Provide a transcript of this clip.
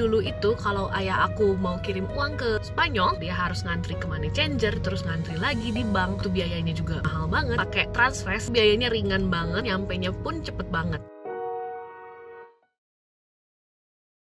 dulu itu kalau ayah aku mau kirim uang ke Spanyol, dia harus ngantri ke money changer, terus ngantri lagi di bank. tuh biayanya juga mahal banget. Pakai transfer, biayanya ringan banget, nyampe nya pun cepet banget.